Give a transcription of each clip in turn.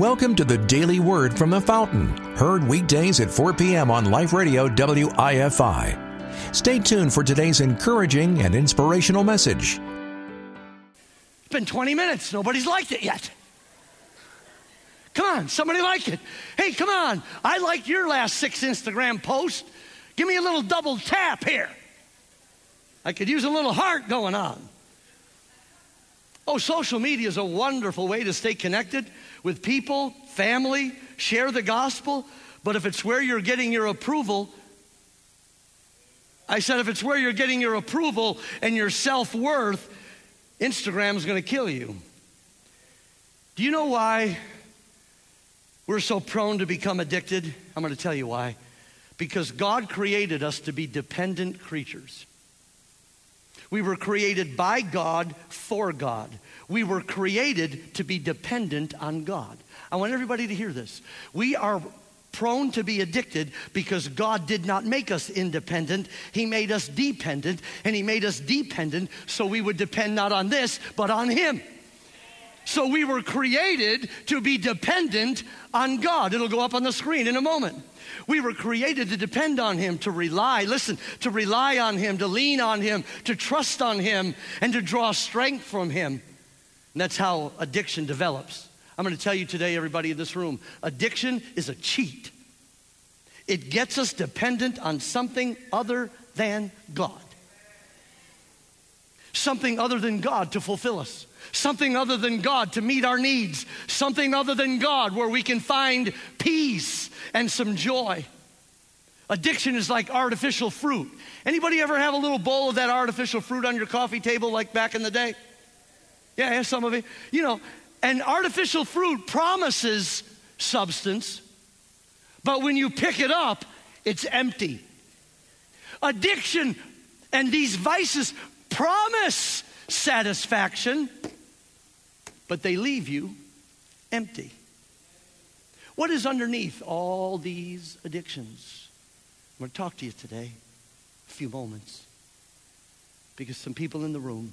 Welcome to the Daily Word from the Fountain, heard weekdays at 4 p.m. on Life Radio WIFI. Stay tuned for today's encouraging and inspirational message. It's been 20 minutes. Nobody's liked it yet. Come on, somebody like it. Hey, come on. I liked your last six Instagram posts. Give me a little double tap here. I could use a little heart going on. Oh, social media is a wonderful way to stay connected with people, family, share the gospel. But if it's where you're getting your approval, I said, if it's where you're getting your approval and your self worth, Instagram is going to kill you. Do you know why we're so prone to become addicted? I'm going to tell you why. Because God created us to be dependent creatures. We were created by God for God. We were created to be dependent on God. I want everybody to hear this. We are prone to be addicted because God did not make us independent. He made us dependent, and He made us dependent so we would depend not on this, but on Him. So we were created to be dependent on God. It'll go up on the screen in a moment. We were created to depend on Him, to rely, listen, to rely on Him, to lean on Him, to trust on Him, and to draw strength from Him. And that's how addiction develops. I'm going to tell you today, everybody in this room, addiction is a cheat. It gets us dependent on something other than God. Something other than God to fulfill us. Something other than God to meet our needs. Something other than God where we can find peace and some joy. Addiction is like artificial fruit. Anybody ever have a little bowl of that artificial fruit on your coffee table like back in the day? Yeah, yeah, some of it. You know, and artificial fruit promises substance, but when you pick it up, it's empty. Addiction and these vices promise satisfaction, but they leave you empty. What is underneath all these addictions? I'm going to talk to you today, a few moments, because some people in the room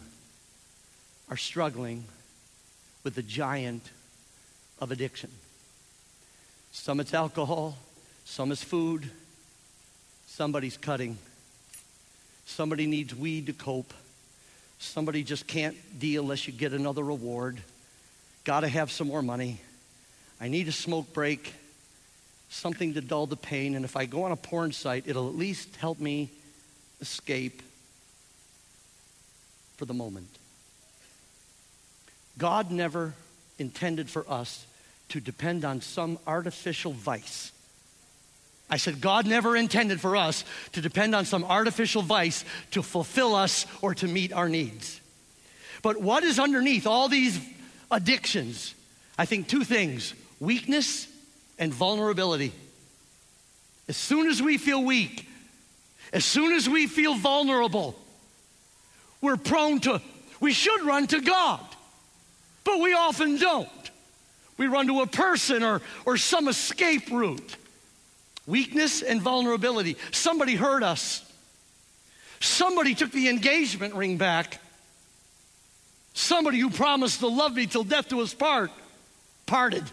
are struggling with the giant of addiction. Some it's alcohol, some is food, somebody's cutting, somebody needs weed to cope, somebody just can't deal unless you get another reward, gotta have some more money, I need a smoke break, something to dull the pain, and if I go on a porn site, it'll at least help me escape for the moment. God never intended for us to depend on some artificial vice. I said, God never intended for us to depend on some artificial vice to fulfill us or to meet our needs. But what is underneath all these addictions? I think two things weakness and vulnerability. As soon as we feel weak, as soon as we feel vulnerable, we're prone to, we should run to God. But we often don't. We run to a person or, or some escape route. Weakness and vulnerability. Somebody hurt us. Somebody took the engagement ring back. Somebody who promised to love me till death do us part parted.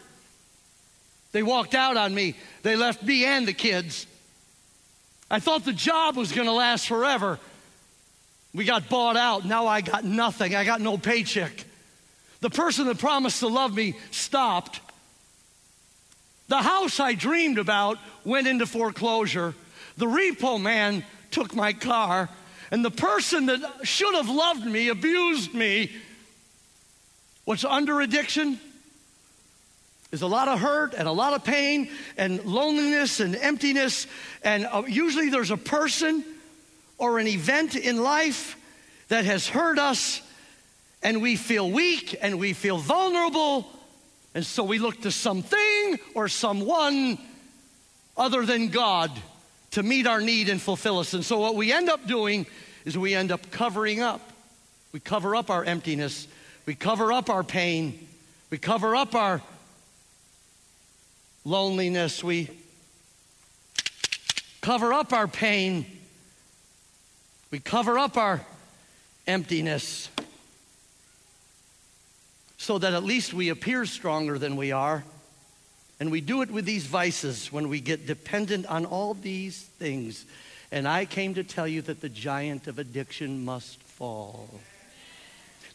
They walked out on me. They left me and the kids. I thought the job was going to last forever. We got bought out. Now I got nothing. I got no paycheck. The person that promised to love me stopped. The house I dreamed about went into foreclosure. The repo man took my car. And the person that should have loved me abused me. What's under addiction is a lot of hurt and a lot of pain and loneliness and emptiness. And uh, usually there's a person or an event in life that has hurt us and we feel weak and we feel vulnerable. And so we look to something or someone other than God to meet our need and fulfill us. And so what we end up doing is we end up covering up. We cover up our emptiness. We cover up our pain. We cover up our loneliness. We cover up our pain. We cover up our emptiness so that at least we appear stronger than we are. And we do it with these vices when we get dependent on all these things. And I came to tell you that the giant of addiction must fall.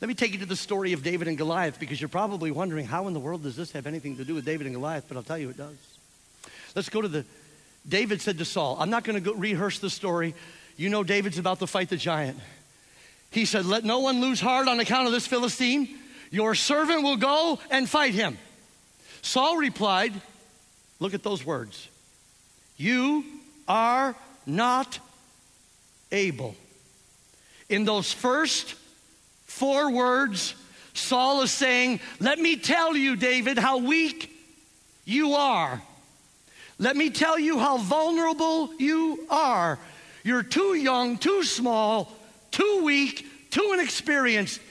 Let me take you to the story of David and Goliath because you're probably wondering how in the world does this have anything to do with David and Goliath, but I'll tell you it does. Let's go to the David said to Saul, I'm not going to rehearse the story. You know David's about to fight the giant. He said, Let no one lose heart on account of this Philistine. Your servant will go and fight him. Saul replied, Look at those words. You are not able. In those first four words, Saul is saying, Let me tell you, David, how weak you are. Let me tell you how vulnerable you are. You're too young, too small, too weak, too inexperienced.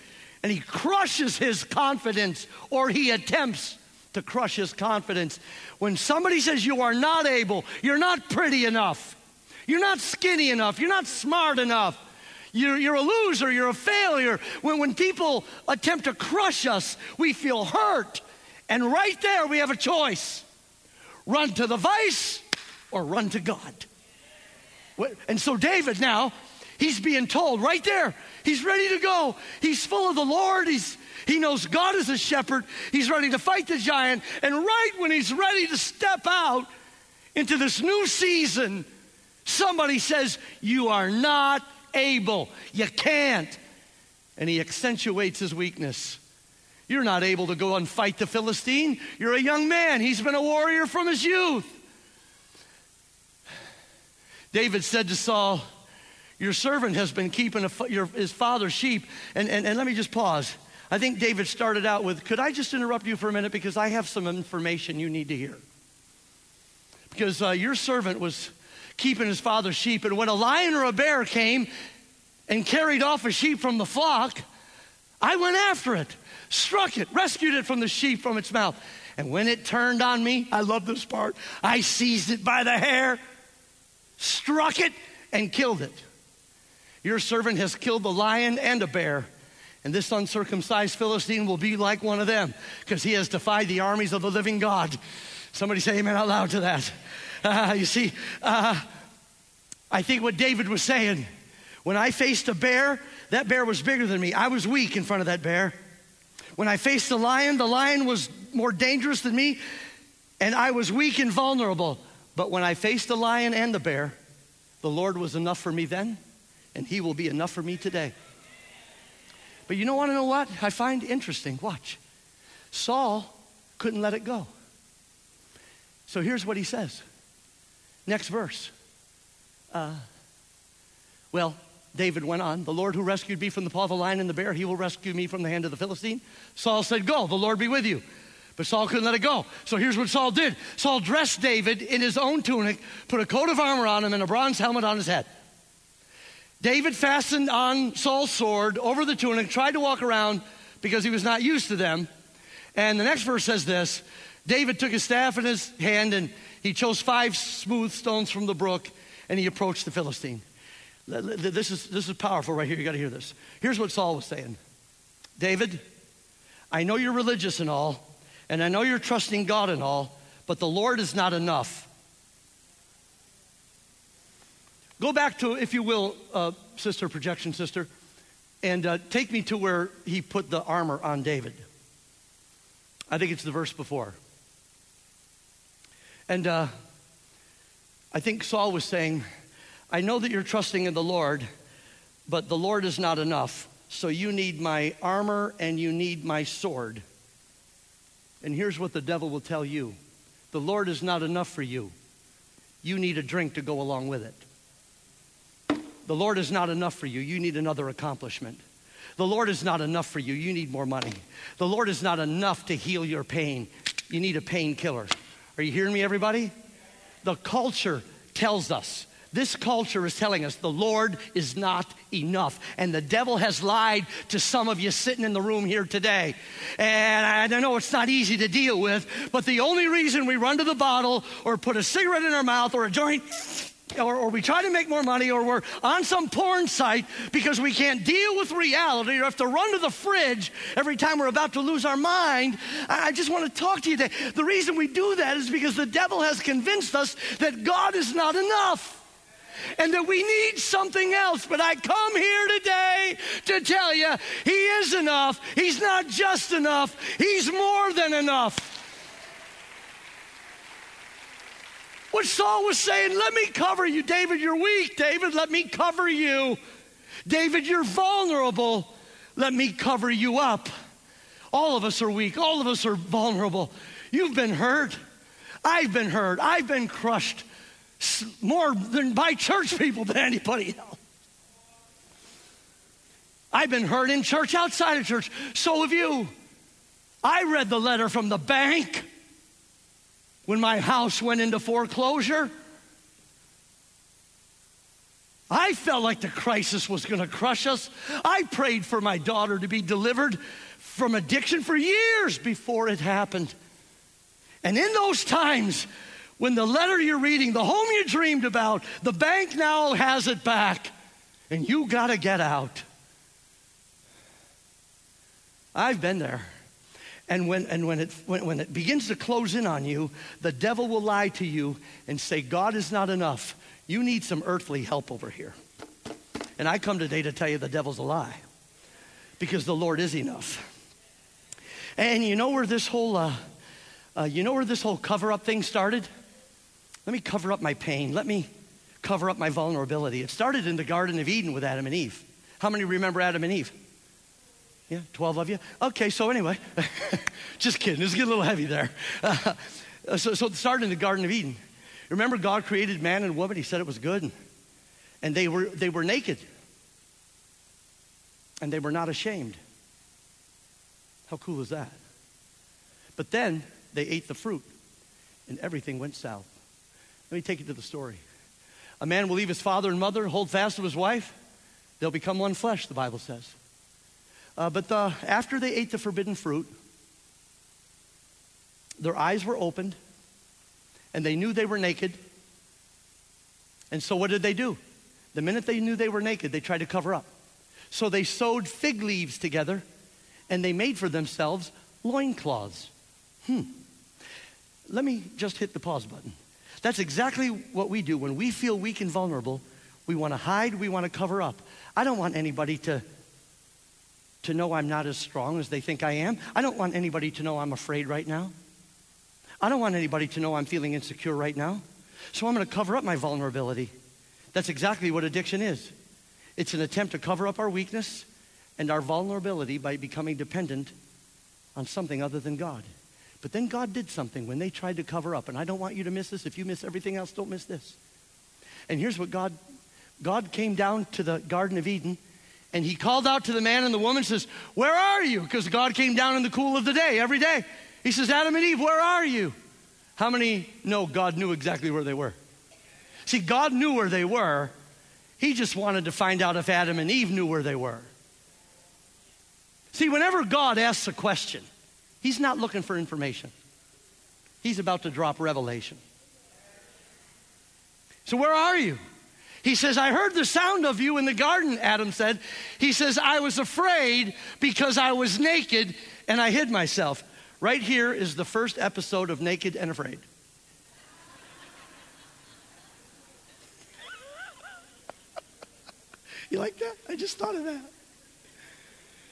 And he crushes his confidence, or he attempts to crush his confidence. When somebody says you are not able, you're not pretty enough, you're not skinny enough, you're not smart enough, you're, you're a loser, you're a failure. When, when people attempt to crush us, we feel hurt. And right there, we have a choice run to the vice or run to God. And so, David now, he's being told right there, he's ready to go. He's full of the Lord. He's, he knows God is a shepherd. He's ready to fight the giant. And right when he's ready to step out into this new season, somebody says, You are not able. You can't. And he accentuates his weakness. You're not able to go and fight the Philistine. You're a young man. He's been a warrior from his youth. David said to Saul, Your servant has been keeping a, your, his father's sheep. And, and, and let me just pause. I think David started out with, Could I just interrupt you for a minute? Because I have some information you need to hear. Because uh, your servant was keeping his father's sheep, and when a lion or a bear came and carried off a sheep from the flock, I went after it struck it, rescued it from the sheep from its mouth. And when it turned on me, I love this part, I seized it by the hair, struck it, and killed it. Your servant has killed the lion and a bear. And this uncircumcised Philistine will be like one of them because he has defied the armies of the living God. Somebody say amen out loud to that. Uh, you see, uh, I think what David was saying when I faced a bear, that bear was bigger than me. I was weak in front of that bear. When I faced the lion, the lion was more dangerous than me, and I was weak and vulnerable. But when I faced the lion and the bear, the Lord was enough for me then, and He will be enough for me today. But you don't want to know what? I find interesting. Watch. Saul couldn't let it go. So here's what he says. Next verse. Uh, well, David went on, The Lord who rescued me from the paw of the lion and the bear, he will rescue me from the hand of the Philistine. Saul said, Go, the Lord be with you. But Saul couldn't let it go. So here's what Saul did Saul dressed David in his own tunic, put a coat of armor on him, and a bronze helmet on his head. David fastened on Saul's sword over the tunic, tried to walk around because he was not used to them. And the next verse says this David took his staff in his hand and he chose five smooth stones from the brook and he approached the Philistine. This is, this is powerful right here. You got to hear this. Here's what Saul was saying David, I know you're religious and all, and I know you're trusting God and all, but the Lord is not enough. Go back to, if you will, uh, sister, projection sister, and uh, take me to where he put the armor on David. I think it's the verse before. And uh, I think Saul was saying, I know that you're trusting in the Lord, but the Lord is not enough. So you need my armor and you need my sword. And here's what the devil will tell you the Lord is not enough for you. You need a drink to go along with it. The Lord is not enough for you. You need another accomplishment. The Lord is not enough for you. You need more money. The Lord is not enough to heal your pain. You need a painkiller. Are you hearing me, everybody? The culture tells us this culture is telling us the Lord is not enough. And the devil has lied to some of you sitting in the room here today. And I know it's not easy to deal with, but the only reason we run to the bottle or put a cigarette in our mouth or a joint or, or, we try to make more money, or we're on some porn site because we can't deal with reality, or have to run to the fridge every time we're about to lose our mind. I just want to talk to you today. The reason we do that is because the devil has convinced us that God is not enough and that we need something else. But I come here today to tell you He is enough. He's not just enough, He's more than enough. What Saul was saying, let me cover you. David, you're weak. David, let me cover you. David, you're vulnerable. Let me cover you up. All of us are weak. All of us are vulnerable. You've been hurt. I've been hurt. I've been crushed more than by church people than anybody else. I've been hurt in church, outside of church. So have you. I read the letter from the bank when my house went into foreclosure. I felt like the crisis was going to crush us. I prayed for my daughter to be delivered from addiction for years before it happened. And in those times, when the letter you're reading, the home you dreamed about, the bank now has it back, and you got to get out. I've been there. And when, and when, it, when, when it begins to close in on you, the devil will lie to you and say, God is not enough. You need some earthly help over here. And I come today to tell you the devil's a lie because the Lord is enough. And you know where this whole, uh, uh, you know where this whole cover up thing started? Let me cover up my pain. Let me cover up my vulnerability. It started in the Garden of Eden with Adam and Eve. How many remember Adam and Eve? Yeah, 12 of you? Okay, so anyway, just kidding. It's getting a little heavy there. Uh, so, so it started in the Garden of Eden. Remember, God created man and woman. He said it was good. And, they, were, they were naked. And they were not ashamed. How cool is that? But then they ate the fruit, and everything went south. Let me take you to the story. A man will leave his father and mother, hold fast to his wife. They'll become one flesh, the Bible says. Uh, but the, after they ate the forbidden fruit, their eyes were opened and they knew they were naked. And so what did they do? The minute they knew they were naked, they tried to cover up. So they sewed fig leaves together and they made for themselves loincloths. Hmm. Let me just hit the pause button. That's exactly what we do when we feel weak and vulnerable. We want to hide, we want to cover up. I don't want anybody to to know I'm not as strong as they think I am. I don't want anybody to know I'm afraid right now. I don't want anybody to know I'm feeling insecure right now. So I'm going to cover up my vulnerability. That's exactly what addiction is it's an attempt to cover up our weakness and our vulnerability by becoming dependent on something other than God. But then God did something when they tried to cover up. And I don't want you to miss this. If you miss everything else, don't miss this. And here's what God God came down to the Garden of Eden and he called out to the man and the woman, says, Where are you? Because God came down in the cool of the day every day. He says, Adam and Eve, where are you? How many know God knew exactly where they were? See, God knew where they were. He just wanted to find out if Adam and Eve knew where they were. See, whenever God asks a question, He's not looking for information, He's about to drop revelation. So, where are you? He says, I heard the sound of you in the garden, Adam said. He says, I was afraid because I was naked and I hid myself. Right here is the first episode of Naked and Afraid. you like that? I just thought of that.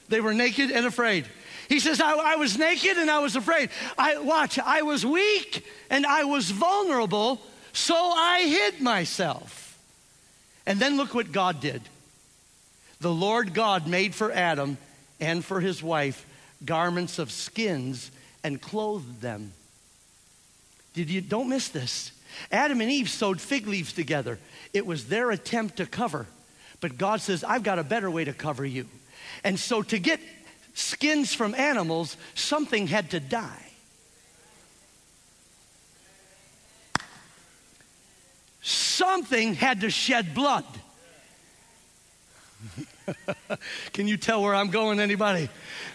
They were naked and afraid. He says, I, I, was naked and I was afraid. I watch, I was weak and I was vulnerable, so I hid myself. And then look what God did. The Lord God made for Adam and for his wife garments of skins and clothed them. Did you don't miss this. Adam and Eve sewed fig leaves together. It was their attempt to cover. But God says, I've got a better way to cover you. And so to get skins from animals, something had to die. Something had to shed blood. Can you tell where I'm going, anybody?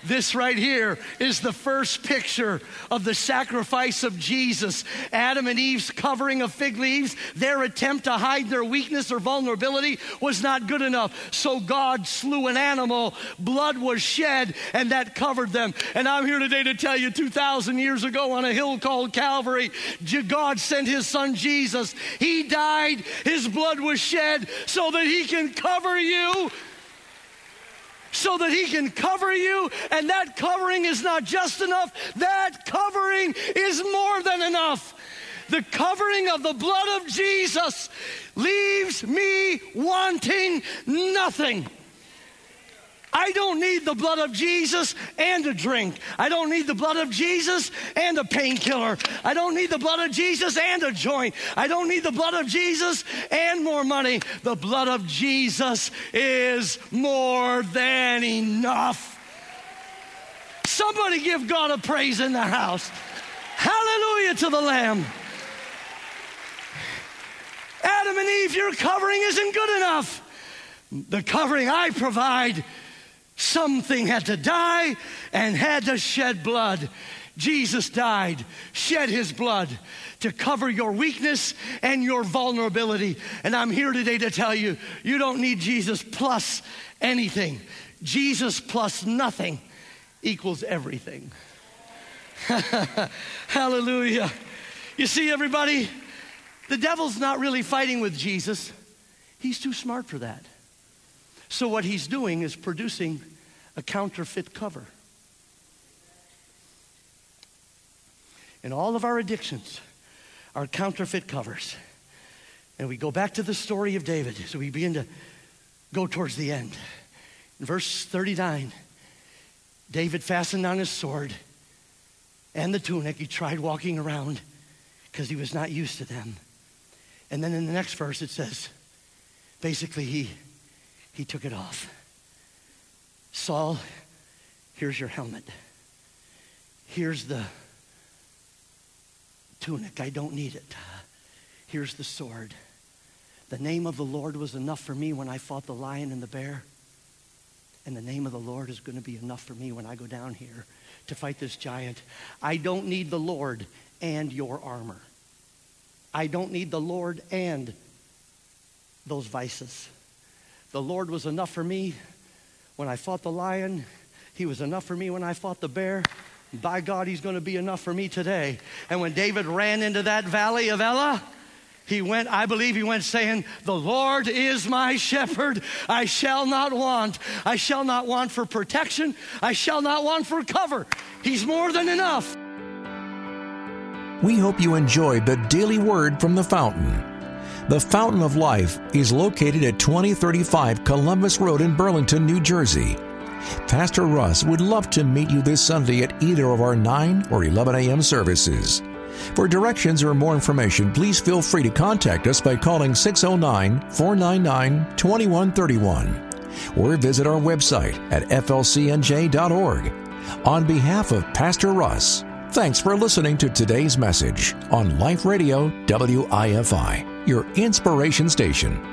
This right here is the first picture of the sacrifice of Jesus. Adam and Eve's covering of fig leaves, their attempt to hide their weakness or vulnerability was not good enough. So God slew an animal, blood was shed, and that covered them. And I'm here today to tell you 2,000 years ago on a hill called Calvary, God sent his son Jesus. He died, his blood was shed so that he can cover you so that he can cover you. And that covering is not just enough, that covering is more than enough. The covering of the blood of Jesus leaves me wanting nothing. I don't need the blood of Jesus and a drink. I don't need the blood of Jesus and a painkiller. I don't need the blood of Jesus and a joint. I don't need the blood of Jesus and more money. The blood of Jesus is more than enough. Somebody give God a praise in the house. Hallelujah to the Lamb. Adam and Eve, your covering isn't good enough. The covering I provide Something had to die and had to shed blood. Jesus died, shed his blood to cover your weakness and your vulnerability. And I'm here today to tell you you don't need Jesus plus anything. Jesus plus nothing equals everything. Hallelujah. You see, everybody, the devil's not really fighting with Jesus, he's too smart for that. So, what he's doing is producing a counterfeit cover. And all of our addictions are counterfeit covers. And we go back to the story of David. So we begin to go towards the end. In verse 39, David fastened on his sword and the tunic. He tried walking around because he was not used to them. And then in the next verse, it says, basically, he, he took it off. Saul, here's your helmet. Here's the tunic. I don't need it. Here's the sword. The name of the Lord was enough for me when I fought the lion and the bear. And the name of the Lord is going to be enough for me when I go down here to fight this giant. I don't need the Lord and your armor. I don't need the Lord and those vices. The Lord was enough for me when I fought the lion, he was enough for me when I fought the bear. By God, he's going to be enough for me today. And when David ran into that valley of Elah, he went, I believe he went saying, The Lord is my shepherd. I shall not want. I shall not want for protection. I shall not want for cover. He's more than enough. We hope you enjoyed the daily word from the fountain. The Fountain of Life is located at 2035 Columbus Road in Burlington, New Jersey. Pastor Russ would love to meet you this Sunday at either of our 9 or 11 a.m. services. For directions or more information, please feel free to contact us by calling 609 499 2131 or visit our website at flcnj.org. On behalf of Pastor Russ, thanks for listening to today's message on Life Radio WIFI your inspiration station.